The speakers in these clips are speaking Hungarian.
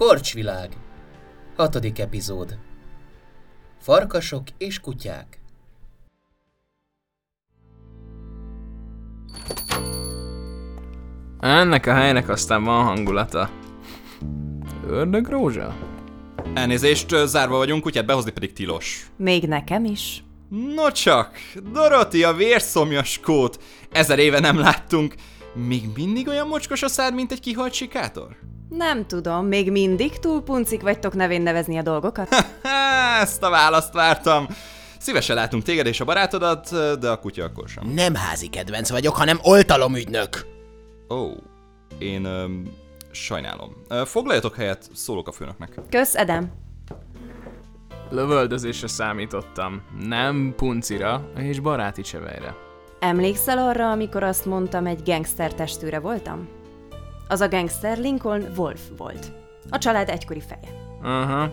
Korcsvilág. Hatodik epizód. Farkasok és kutyák. Ennek a helynek aztán van hangulata. Ördög rózsa? Elnézést, zárva vagyunk, kutyát behozni pedig tilos. Még nekem is. No csak, Doroti a vérszomjas kót. Ezer éve nem láttunk. Még mindig olyan mocskos a szád, mint egy kihalt sikátor? Nem tudom, még mindig túl puncik vagytok nevén nevezni a dolgokat? Ezt a választ vártam. Szívesen látunk téged és a barátodat, de a kutya akkor sem. Nem házi kedvenc vagyok, hanem oltalomügynök. Ó, oh, én öm, sajnálom. Foglaljatok helyet, szólok a főnöknek. Kösz, Edem. Lövöldözésre számítottam. Nem puncira és baráti csevejre. Emlékszel arra, amikor azt mondtam, egy gangster testőre voltam? Az a gangster Lincoln Wolf volt. A család egykori feje. Aha.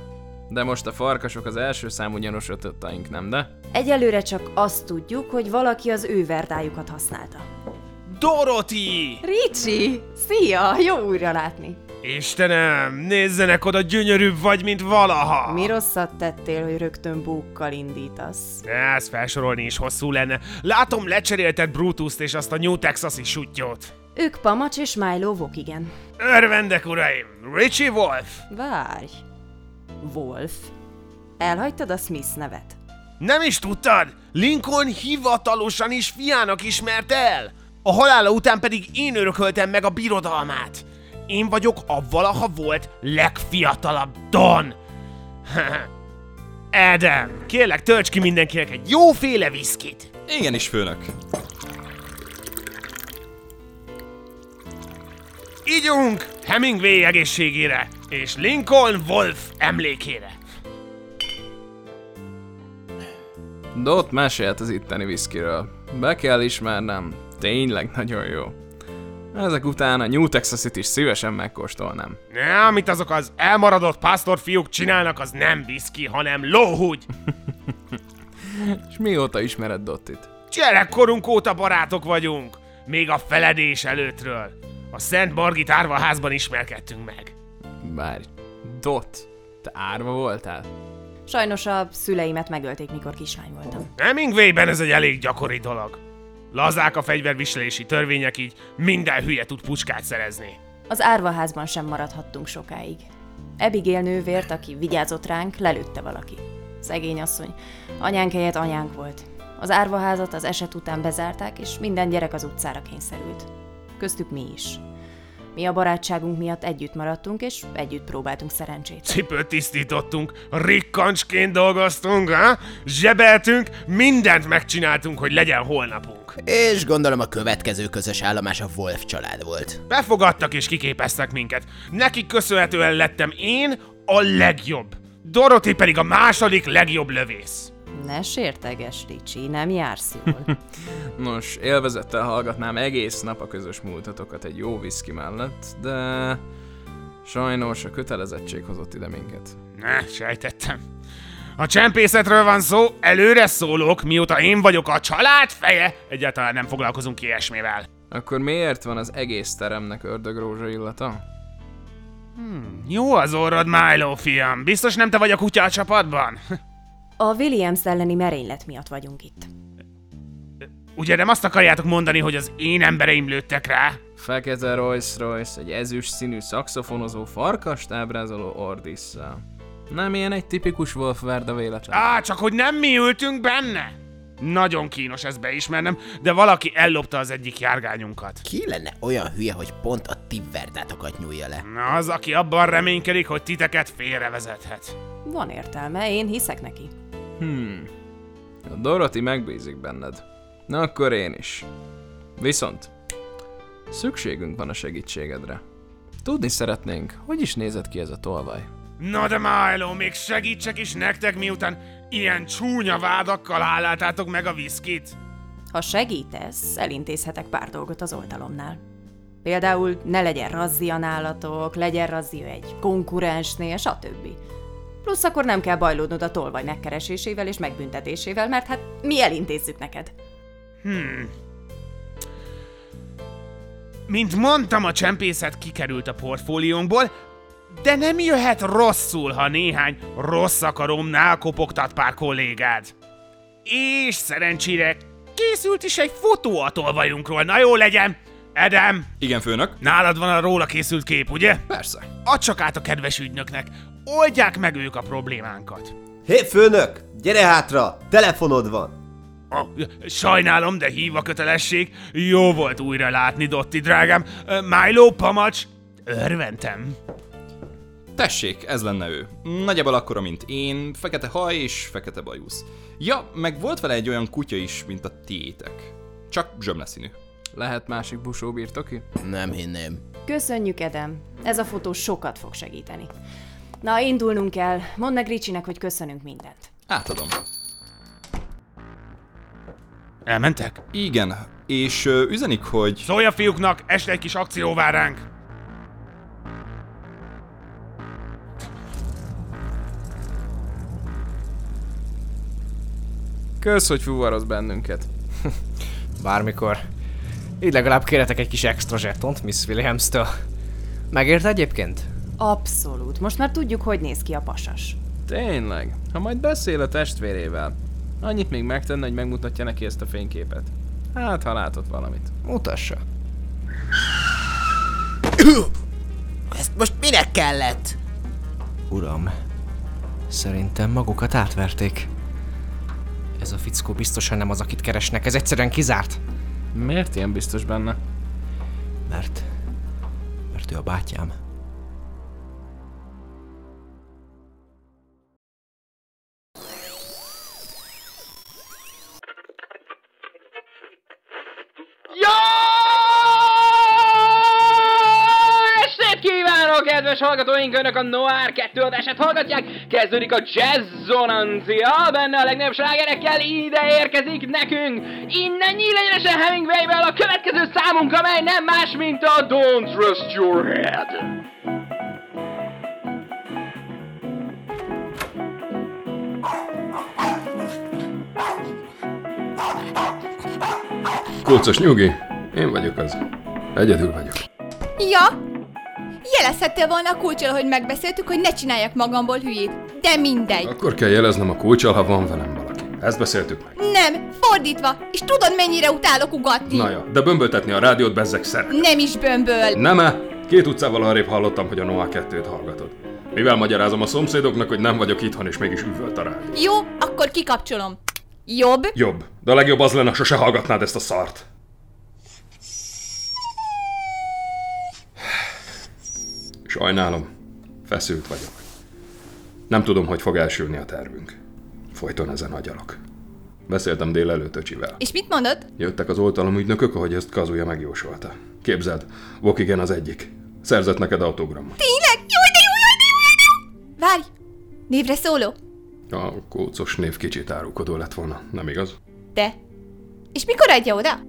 De most a farkasok az első számú gyanúsítottaink, nem de? Egyelőre csak azt tudjuk, hogy valaki az ő verdájukat használta. Doroti! Ricsi! Szia! Jó újra látni! Istenem, nézzenek oda, gyönyörűbb vagy, mint valaha! Mi rosszat tettél, hogy rögtön búkkal indítasz? Ezt felsorolni is hosszú lenne. Látom, lecserélted Brutus-t és azt a New Texas-i sutyót. Ők Pamacs és Milo Vokigen. Örvendek, uraim! Richie Wolf! Várj! Wolf. Elhagytad a Smith nevet? Nem is tudtad? Lincoln hivatalosan is fiának ismert el! A halála után pedig én örököltem meg a birodalmát. Én vagyok a valaha volt legfiatalabb Don. Adam, kérlek tölts ki mindenkinek egy jóféle viszkit. Igenis, főnök. Ígyunk Hemingway egészségére és Lincoln Wolf emlékére. Dot mesélt az itteni viszkiről. Be kell ismernem, tényleg nagyon jó. Ezek után a New Texas-it is szívesen megkóstolnám. Ne, amit azok az elmaradott pásztorfiúk csinálnak, az nem viszki, hanem lóhúgy. És mióta ismered Dottit? Gyerekkorunk óta barátok vagyunk. Még a feledés előttről. A Szent Margit árvaházban ismerkedtünk meg. Várj, Dot, te árva voltál? Sajnos a szüleimet megölték, mikor kislány voltam. Hemingwayben ez egy elég gyakori dolog. Lazák a fegyverviselési törvények, így minden hülye tud puskát szerezni. Az árvaházban sem maradhattunk sokáig. Abigail nővért, aki vigyázott ránk, lelőtte valaki. Szegény asszony. Anyánk helyett anyánk volt. Az árvaházat az eset után bezárták, és minden gyerek az utcára kényszerült. Köztük mi is. Mi a barátságunk miatt együtt maradtunk, és együtt próbáltunk szerencsét. Cipőt tisztítottunk, rikkancsként dolgoztunk, ha? zsebeltünk, mindent megcsináltunk, hogy legyen holnapunk. És gondolom a következő közös állomás a Wolf család volt. Befogadtak és kiképeztek minket. Nekik köszönhetően lettem én a legjobb. Dorothy pedig a második legjobb lövész. Ne sérteges, Ricsi, nem jársz jól. Nos, élvezettel hallgatnám egész nap a közös múltatokat egy jó viszki mellett, de sajnos a kötelezettség hozott ide minket. Ne, sejtettem. A csempészetről van szó, előre szólok, mióta én vagyok a család feje, egyáltalán nem foglalkozunk ilyesmivel. Akkor miért van az egész teremnek ördögrózsa illata? Jó az orrod, Milo, fiam. Biztos nem te vagy a kutya a csapatban? A Williams elleni merénylet miatt vagyunk itt. Ugye nem azt akarjátok mondani, hogy az én embereim lőttek rá? Fekete Rolls Royce, egy ezüst színű szaxofonozó farkast ábrázoló ordissza. Nem ilyen egy tipikus Wolf Verda véletlen. Á, csak hogy nem mi ültünk benne? Nagyon kínos ezt beismernem, de valaki ellopta az egyik járgányunkat. Ki lenne olyan hülye, hogy pont a ti verdátokat nyúlja le? Na, az, aki abban reménykedik, hogy titeket félrevezethet. Van értelme, én hiszek neki. Hmm. A Dorothy megbízik benned. Na akkor én is. Viszont szükségünk van a segítségedre. Tudni szeretnénk, hogy is nézett ki ez a tolvaj. Na de Milo, még segítsek is nektek, miután ilyen csúnya vádakkal álláltátok meg a viszkit? Ha segítesz, elintézhetek pár dolgot az oltalomnál. Például ne legyen razzia nálatok, legyen razzia egy konkurensnél, stb. Plusz akkor nem kell bajlódnod a tolvaj megkeresésével és megbüntetésével, mert hát mi elintézzük neked. Mint mondtam, a csempészet kikerült a portfóliónkból, De nem jöhet rosszul, ha néhány rossz akaromnál kopogtat pár kollégád. És szerencsére készült is egy fotó a tolvajunkról. Na jó legyen! Edem, Igen, főnök? nálad van a róla készült kép, ugye? Persze. Add csak át a kedves ügynöknek. Oldják meg ők a problémánkat. Hé, főnök! Gyere hátra! Telefonod van! Sajnálom, de hív a kötelesség. Jó volt újra látni, Dotti drágám. Milo, Pamacs, örventem. Tessék, ez lenne ő. Nagyjából akkora, mint én, fekete haj és fekete bajusz. Ja, meg volt vele egy olyan kutya is, mint a tiétek. Csak zsömleszínű. Lehet másik busó birtoki? Nem hinném. Köszönjük, Edem. Ez a fotó sokat fog segíteni. Na, indulnunk kell. Mondd meg Ricsinek, hogy köszönünk mindent. Átadom. Elmentek? Igen, és ö, üzenik, hogy... Szólj a fiúknak, este egy kis akció vár ránk. Kösz, hogy fuvaroz bennünket. Bármikor. Így legalább kérhetek egy kis extra zsetont Miss Williams-től. Megérte egyébként? Abszolút. Most már tudjuk, hogy néz ki a pasas. Tényleg? Ha majd beszél a testvérével, annyit még megtenne, hogy megmutatja neki ezt a fényképet. Hát, ha látott valamit. Mutassa. Ezt most minek kellett? Uram, szerintem magukat átverték. Ez a fickó biztosan nem az, akit keresnek, ez egyszerűen kizárt. Miért ilyen biztos benne? Mert... mert ő a bátyám. Kedves hallgatóink! Önök a Noir 2 adását hallgatják. Kezdődik a Jazzonancia, benne a legnagyobb slágerekkel ide érkezik nekünk. Innen nyílegyenesen Hemingway-vel a következő számunk, amely nem más, mint a Don't Trust Your Head. Kócos nyugi, én vagyok az. Egyedül vagyok. Ja, jelezhettél volna a kulcsal, hogy megbeszéltük, hogy ne csináljak magamból hülyét. De mindegy. Akkor kell jeleznem a kulcsal, ha van velem valaki. Ezt beszéltük meg. Nem, fordítva. És tudod, mennyire utálok ugatni. Na ja, de bömböltetni a rádiót bezzeg szeret. Nem is bömböl. Nem -e? Két utcával arrébb hallottam, hogy a Noah 2-t hallgatod. Mivel magyarázom a szomszédoknak, hogy nem vagyok itthon, és mégis üvölt a rádió. Jó, akkor kikapcsolom. Jobb? Jobb, de a legjobb az lenne, ha sose hallgatnád ezt a szart. Sajnálom, feszült vagyok. Nem tudom, hogy fog elsülni a tervünk. Folyton ezen agyalok. Beszéltem délelőtt öcsivel. És mit mondod? Jöttek az oltalom ügynökök, ahogy ezt Kazuya megjósolta. Képzeld, Vokigen az egyik. Szerzett neked autogramot. Tényleg? Jó, de jó, jó, de jó, de jó. Várj, névre szóló. A kócos név kicsit árulkodó lett volna, nem igaz? De. És mikor adja oda?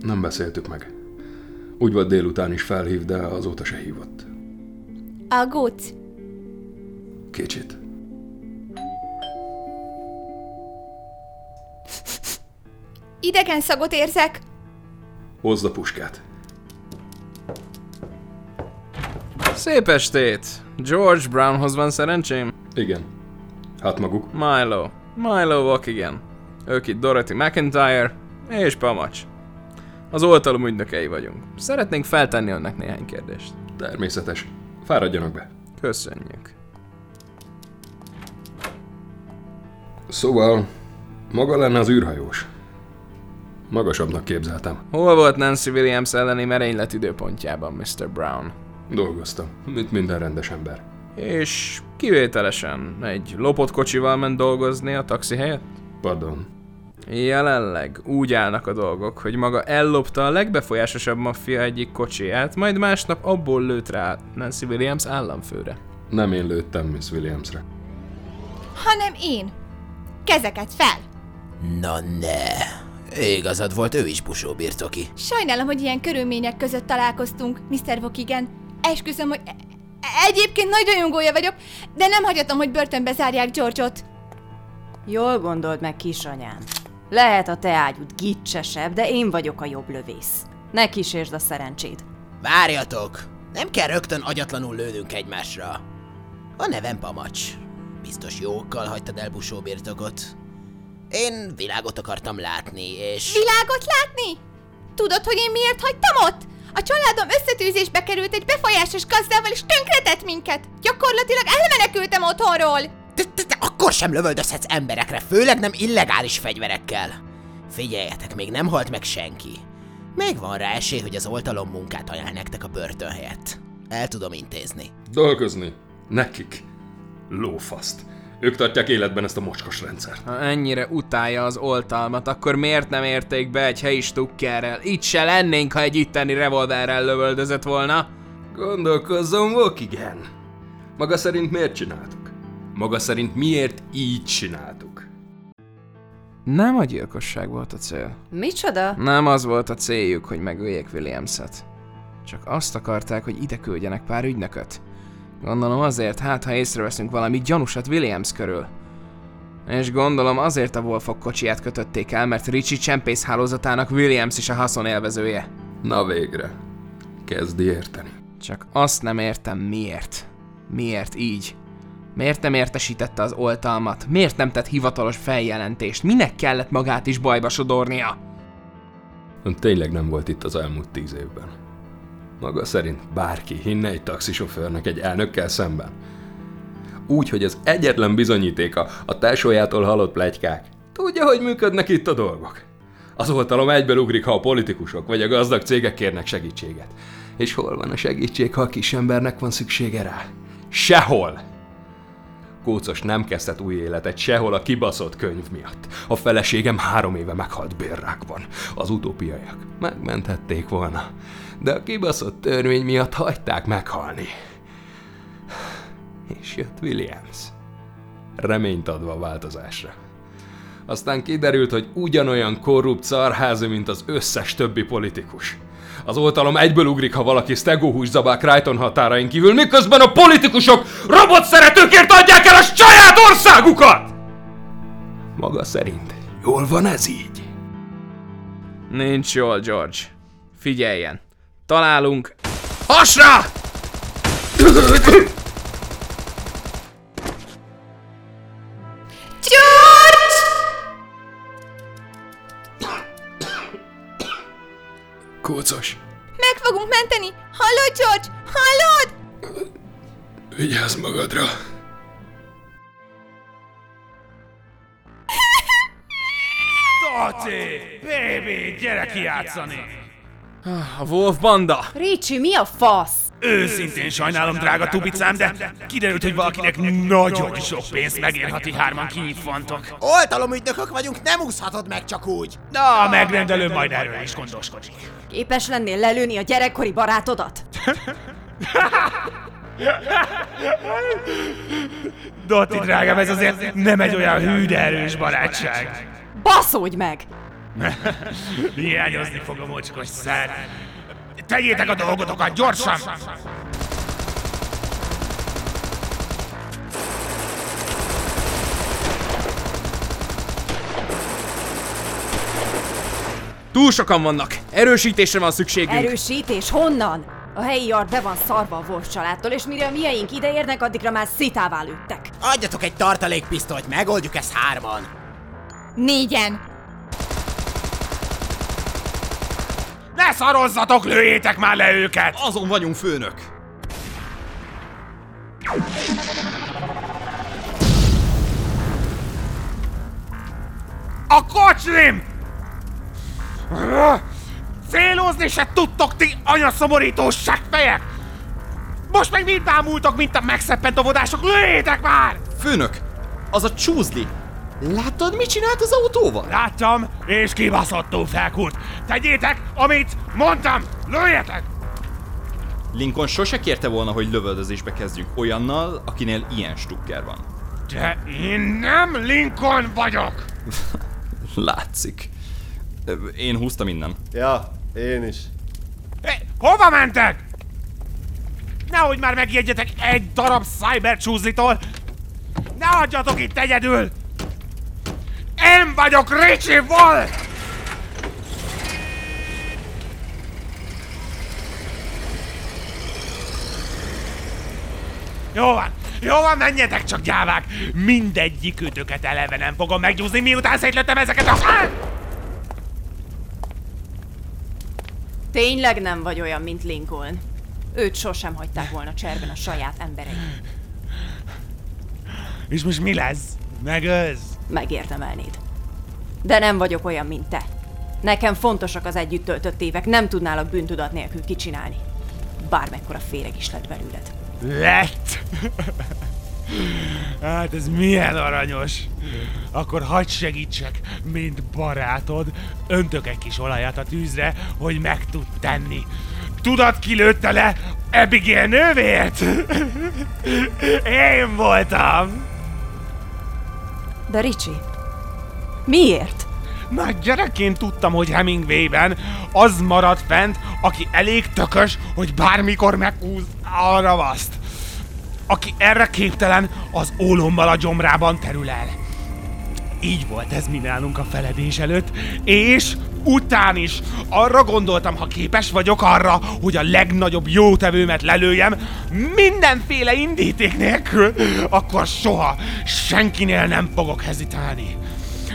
Nem beszéltük meg. Úgy volt délután is felhív, de azóta se hívott. A góc. Kicsit. Idegen szagot érzek. Hozd a puskát. Szép estét! George Brownhoz van szerencsém? Igen. Hát maguk. Milo. Milo walk igen. Ők itt Dorothy McIntyre és Pamacs. Az oltalom ügynökei vagyunk. Szeretnénk feltenni önnek néhány kérdést. Természetes. Fáradjanak be. Köszönjük. Szóval, maga lenne az űrhajós. Magasabbnak képzeltem. Hol volt Nancy Williams elleni merénylet időpontjában, Mr. Brown? Dolgoztam, mint minden rendes ember. És kivételesen egy lopott kocsival ment dolgozni a taxi helyett? Pardon. Jelenleg úgy állnak a dolgok, hogy maga ellopta a legbefolyásosabb maffia egyik kocsiját, majd másnap abból lőtt rá Nancy Williams államfőre. Nem én lőttem Miss Williamsre. Hanem én. Kezeket fel. Na ne. Igazad volt, ő is busó birtoki. Sajnálom, hogy ilyen körülmények között találkoztunk, Mr. Vokigen. Esküszöm, hogy... e- Egyébként nagy rajongója vagyok, de nem hagyhatom, hogy börtönbe zárják George-ot. Jól gondold meg, kisanyám. Lehet a te ágyud gicsesebb, de én vagyok a jobb lövész. Ne kísérd a szerencsét. Várjatok! Nem kell rögtön agyatlanul lőnünk egymásra. A nevem Pamacs. Biztos jókkal hagytad el busó birtokot. Én világot akartam látni, és... Világot látni? Tudod, hogy én miért hagytam ott? A családom összetűzésbe került egy befolyásos gazdával, és tönkretett minket. Gyakorlatilag elmenekültem otthonról. Te, te, te akkor sem lövöldözhetsz emberekre, főleg nem illegális fegyverekkel. Figyeljetek, még nem halt meg senki. Még van rá esély, hogy az oltalom munkát ajánl nektek a börtön helyett. El tudom intézni. Dolgozni. Nekik. Lófaszt. Ők tartják életben ezt a mocskos rendszert. Ha ennyire utálja az oltalmat, akkor miért nem érték be egy helyi stukkerrel? Itt se lennénk, ha egy itteni revolverrel lövöldözött volna. Gondolkozzon, Wokigen. Maga szerint miért csináltuk? Maga szerint miért így csináltuk? Nem a gyilkosság volt a cél. Micsoda? Nem az volt a céljuk, hogy megöljék Williamset. Csak azt akarták, hogy ide küldjenek pár ügynököt. Gondolom azért, hát ha észreveszünk valami gyanúsat Williams körül. És gondolom azért a Wolfok kocsiját kötötték el, mert Richie csempész hálózatának Williams is a haszonélvezője. Na végre. Kezdi érteni. Csak azt nem értem miért. Miért így? Miért nem értesítette az oltalmat? Miért nem tett hivatalos feljelentést? Minek kellett magát is bajba sodornia? Ön tényleg nem volt itt az elmúlt tíz évben. Maga szerint bárki hinne egy taxisofőrnek egy elnökkel szemben. Úgy, hogy az egyetlen bizonyítéka a tesójától hallott plegykák. Tudja, hogy működnek itt a dolgok. Az oltalom egyből ugrik, ha a politikusok vagy a gazdag cégek kérnek segítséget. És hol van a segítség, ha a kis embernek van szüksége rá? Sehol! Kócos nem kezdett új életet sehol a kibaszott könyv miatt. A feleségem három éve meghalt bérrákban. Az utópiaiak megmenthették volna, de a kibaszott törvény miatt hagyták meghalni. És jött Williams. Reményt adva a változásra. Aztán kiderült, hogy ugyanolyan korrupt szarházi, mint az összes többi politikus. Az oltalom egyből ugrik, ha valaki stegóhús zabál Crichton határain kívül, miközben a politikusok robot szeretőkért adják el a saját országukat! Maga szerint jól van ez így? Nincs jól, George. Figyeljen. Találunk... Hasra! Kócos, Meg fogunk menteni! Hallod, George? Hallod? vigyázz magadra! Toci! Baby, gyere kijátszani! A Wolf banda! Ricsi, mi a fasz? Őszintén sajnálom, drága tubicám, de kiderült, hogy valakinek nagyon sok pénzt megérheti hárman kinyitfantok. Oltalomügynökök vagyunk, nem úszhatod meg csak úgy. Na, a megrendelő majd erről is gondoskodik. Képes lennél lelőni a gyerekkori barátodat? Dotti, drágám, ez azért nem egy olyan hű, de erős barátság. Baszódj meg! Hiányozni fog a mocskos szer. Tegyétek a dolgotokat, gyorsan! Túl sokan vannak! Erősítésre van szükségünk! Erősítés honnan? A helyi yard be van szarva a Wolf családtól, és mire a mieink ideérnek, addigra már szitává lőttek. Adjatok egy tartalékpisztolyt, megoldjuk ezt hárman. Négyen. Ne szarozzatok, lőjétek már le őket! Azon vagyunk, főnök! A kocslim! Célozni se tudtok ti anyaszomorító fejek! Most meg mind bámultok, mint a megszeppent óvodások, lőjétek már! Főnök! Az a csúzli! Láttad, mit csinált az autóval? Láttam, és kibaszottul felkult. Tegyétek, amit mondtam, lőjetek! Lincoln sose kérte volna, hogy lövöldözésbe kezdjünk olyannal, akinél ilyen stukker van. De én nem Lincoln vagyok! Látszik. Én húztam innen. Ja, én is. Hé, hova mentek? Nehogy már megjegyetek egy darab cybercsúzlitól! Ne hagyjatok itt egyedül! Én vagyok Richie Wolf! Jó van, jó van, menjetek csak gyávák! Mindegyik ötöket eleve nem fogom meggyúzni, miután szétlőttem ezeket a... Tényleg nem vagy olyan, mint Lincoln. Őt sosem hagyták volna cserben a saját emberei. És most mi lesz? Megölsz? Megérdemelnéd. De nem vagyok olyan, mint te. Nekem fontosak az együtt töltött évek, nem tudnálak bűntudat nélkül kicsinálni. Bármekkora féreg is lett belőled. Lett! Hát ez milyen aranyos! Akkor hagyd segítsek, mint barátod, öntök egy kis olajat a tűzre, hogy meg tud tenni. Tudod, ki lőtte le Abigail nővért? Én voltam! De Ricsi, miért? Már gyerekként tudtam, hogy Hemingwayben az marad fent, aki elég tökös, hogy bármikor meghúz a ravaszt. Aki erre képtelen, az ólommal a gyomrában terül el. Így volt ez mi nálunk a feledés előtt, és után is arra gondoltam, ha képes vagyok arra, hogy a legnagyobb jótevőmet lelőjem, mindenféle indíték nélkül, akkor soha senkinél nem fogok hezitálni.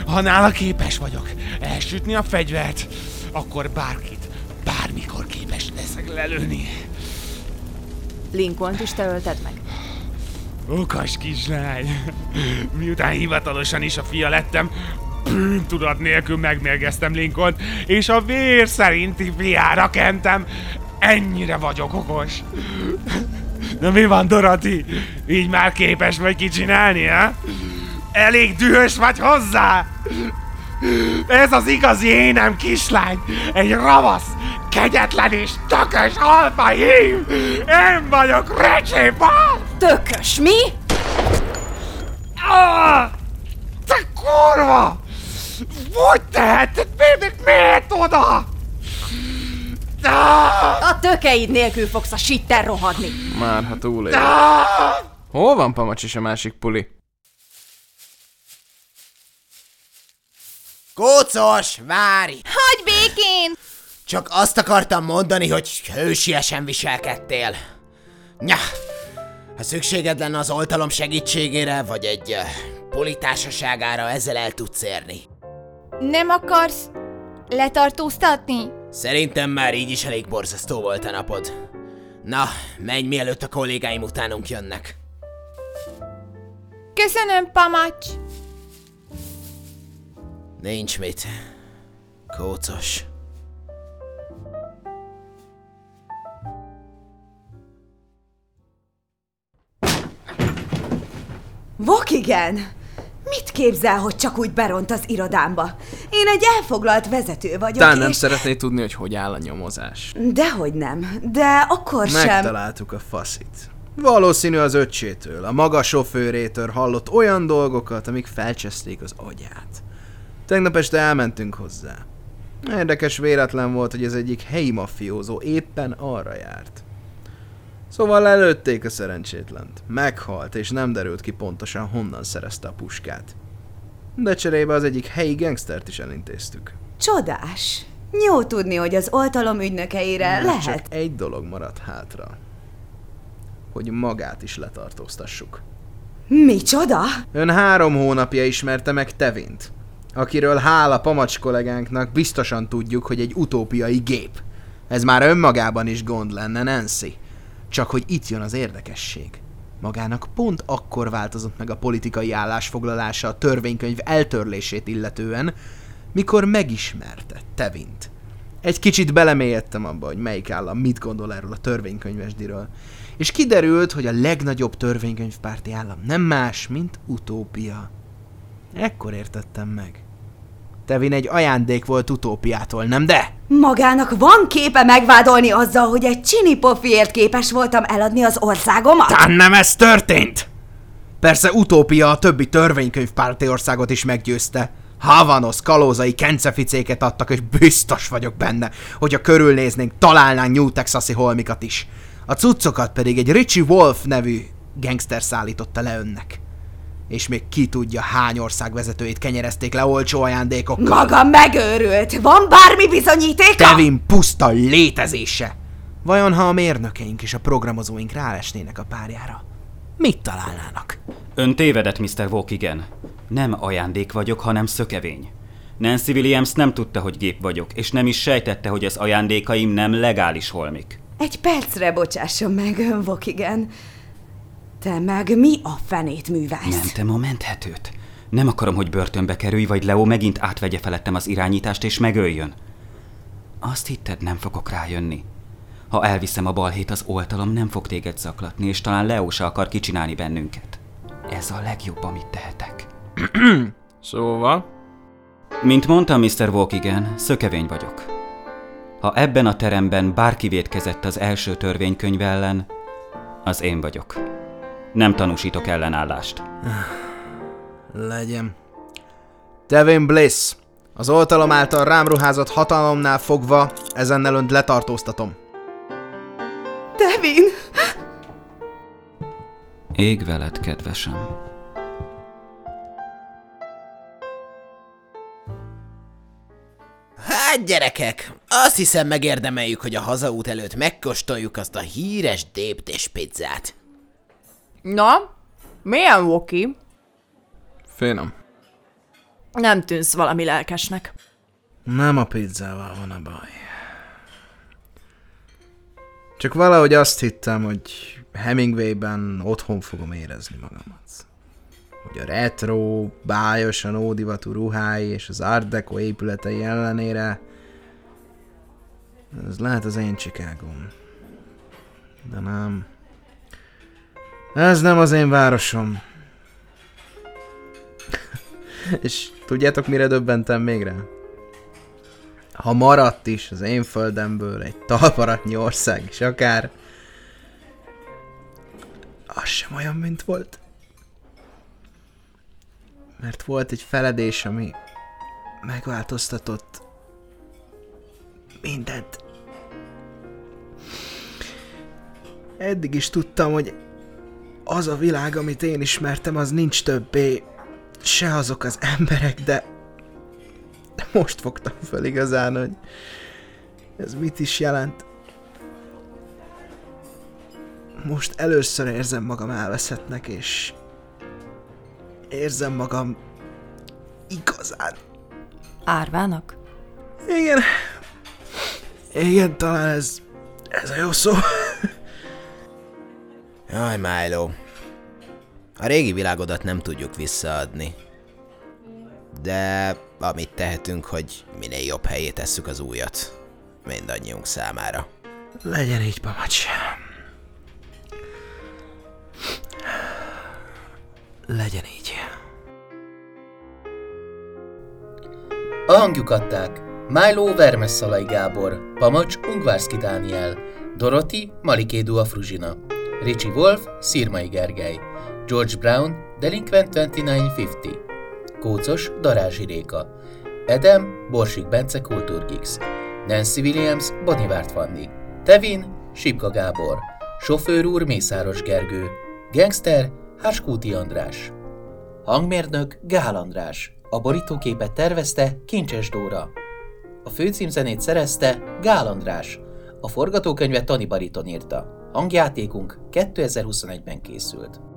Ha nála képes vagyok elsütni a fegyvert, akkor bárkit, bármikor képes leszek lelőni. Lincoln is te ölted meg? Ukas kislány. Miután hivatalosan is a fia lettem, bűntudat nélkül megmérgeztem Lincoln, és a vér szerinti fiára kentem. Ennyire vagyok okos. Na mi van, Doroti? Így már képes vagy kicsinálni, ha? Elég dühös vagy hozzá? Ez az igazi énem, kislány! Egy ravasz, kegyetlen és tökös alfa hím! Én vagyok Recsi Ball! Tökös, mi? Ah! Te kurva! Hogy tehetted? Miért, miért oda? Ah! A tökeid nélkül fogsz a sitter rohadni. Már ha túlél. Ah! Hol van Pamacs és a másik puli? Kócos, várj! Hagyj békén! Csak azt akartam mondani, hogy hősiesen viselkedtél. Nya, ha szükséged lenne az oltalom segítségére, vagy egy uh, politársaságára, ezzel el tudsz érni. Nem akarsz letartóztatni? Szerintem már így is elég borzasztó volt a napod. Na, menj mielőtt a kollégáim utánunk jönnek. Köszönöm, Pamacs! Nincs mit. Kócos. Vokigen! Mit képzel, hogy csak úgy beront az irodámba? Én egy elfoglalt vezető vagyok, Tán nem és... szeretné tudni, hogy hogy áll a nyomozás. Dehogy nem, de akkor sem... Megtaláltuk a faszit. Valószínű az öccsétől, a maga sofőrétől hallott olyan dolgokat, amik felcseszték az agyát. Tegnap este elmentünk hozzá. Érdekes véletlen volt, hogy ez egyik helyi mafiózó éppen arra járt. Szóval lelőtték a szerencsétlent. Meghalt, és nem derült ki pontosan honnan szerezte a puskát. De cserébe az egyik helyi gangstert is elintéztük. Csodás. Jó tudni, hogy az oltalom ügynökeire Már lehet. Csak egy dolog maradt hátra. Hogy magát is letartóztassuk. Micsoda? Ön három hónapja ismerte meg Tevint, akiről hála Pamacs kollégánknak biztosan tudjuk, hogy egy utópiai gép. Ez már önmagában is gond lenne, Nancy. Csak hogy itt jön az érdekesség. Magának pont akkor változott meg a politikai állásfoglalása a törvénykönyv eltörlését illetően, mikor megismerte Tevint. Egy kicsit belemélyedtem abba, hogy melyik állam mit gondol erről a törvénykönyvesdiről. És kiderült, hogy a legnagyobb törvénykönyvpárti állam nem más, mint utópia. Ekkor értettem meg. Tevin egy ajándék volt utópiától, nem de? Magának van képe megvádolni azzal, hogy egy csini pofiért képes voltam eladni az országomat? Tán nem ez történt! Persze utópia a többi törvénykönyvpárti országot is meggyőzte. Havanos, kalózai kenceficéket adtak, és biztos vagyok benne, hogy ha körülnéznénk, találnánk New Texasi holmikat is. A cuccokat pedig egy Richie Wolf nevű gangster szállította le önnek. És még ki tudja, hány ország vezetőit kenyerezték le olcsó ajándékokkal. Maga megőrült! Van bármi bizonyítéka? Kevin puszta létezése! Vajon ha a mérnökeink és a programozóink rálesnének a párjára? Mit találnának? Ön tévedett, Mr. Wokigen. Nem ajándék vagyok, hanem szökevény. Nancy Williams nem tudta, hogy gép vagyok, és nem is sejtette, hogy az ajándékaim nem legális holmik. Egy percre bocsásson meg, ön Vokigen. Te meg mi a fenét művelsz? Mentem a menthetőt. Nem akarom, hogy börtönbe kerülj, vagy Leo megint átvegye felettem az irányítást és megöljön. Azt hitted, nem fogok rájönni. Ha elviszem a balhét az oltalom, nem fog téged zaklatni, és talán Leo se akar kicsinálni bennünket. Ez a legjobb, amit tehetek. Szóval? Mint mondtam, Mr. Wokigen, szökevény vagyok. Ha ebben a teremben bárki védkezett az első törvénykönyv ellen, az én vagyok. Nem tanúsítok ellenállást. Legyen. Devin Bliss, az oltalom által rám ruházott hatalomnál fogva ezennel önt letartóztatom. Devin! Ég veled, kedvesem. Hát gyerekek, azt hiszem megérdemeljük, hogy a hazaút előtt megkóstoljuk azt a híres déptés pizzát. Na, milyen Woki? Finom. Nem tűnsz valami lelkesnek. Nem a pizzával van a baj. Csak valahogy azt hittem, hogy Hemingwayben otthon fogom érezni magamat. Hogy a retro, bájosan ódivatú ruhái és az Art Deco épületei ellenére ez lehet az én Chicagom. De nem. Ez nem az én városom. és tudjátok mire döbbentem még rá? Ha maradt is az én földemből egy talparatnyi ország is akár, az sem olyan, mint volt. Mert volt egy feledés, ami megváltoztatott mindent. Eddig is tudtam, hogy az a világ, amit én ismertem, az nincs többé se azok az emberek, de de most fogtam fel igazán, hogy ez mit is jelent. Most először érzem magam elveszettnek, és érzem magam igazán. Árvának? Igen. Igen, talán ez, ez a jó szó. Jaj, Milo. A régi világodat nem tudjuk visszaadni. De amit tehetünk, hogy minél jobb helyé tesszük az újat. Mindannyiunk számára. Legyen így, Pamacs. Legyen így. A hangjuk adták Milo Vermesszalai Gábor, Pamacs Ungvárszki Dániel, Doroti Malikédua Fruzsina, Richie Wolf Szirmai Gergely, George Brown Delinquent 2950, Kócos Darázsi Réka, Edem Borsik Bence Kultúrgix, Nancy Williams Bonivárt Fanni, Tevin Sipka Gábor, Sofőr úr Mészáros Gergő, Gangster Háskúti András, Hangmérnök Gál András, a borítóképet tervezte Kincses Dóra, a főcímzenét szerezte Gál András, a forgatókönyvet Tani Bariton írta. Hangjátékunk 2021-ben készült.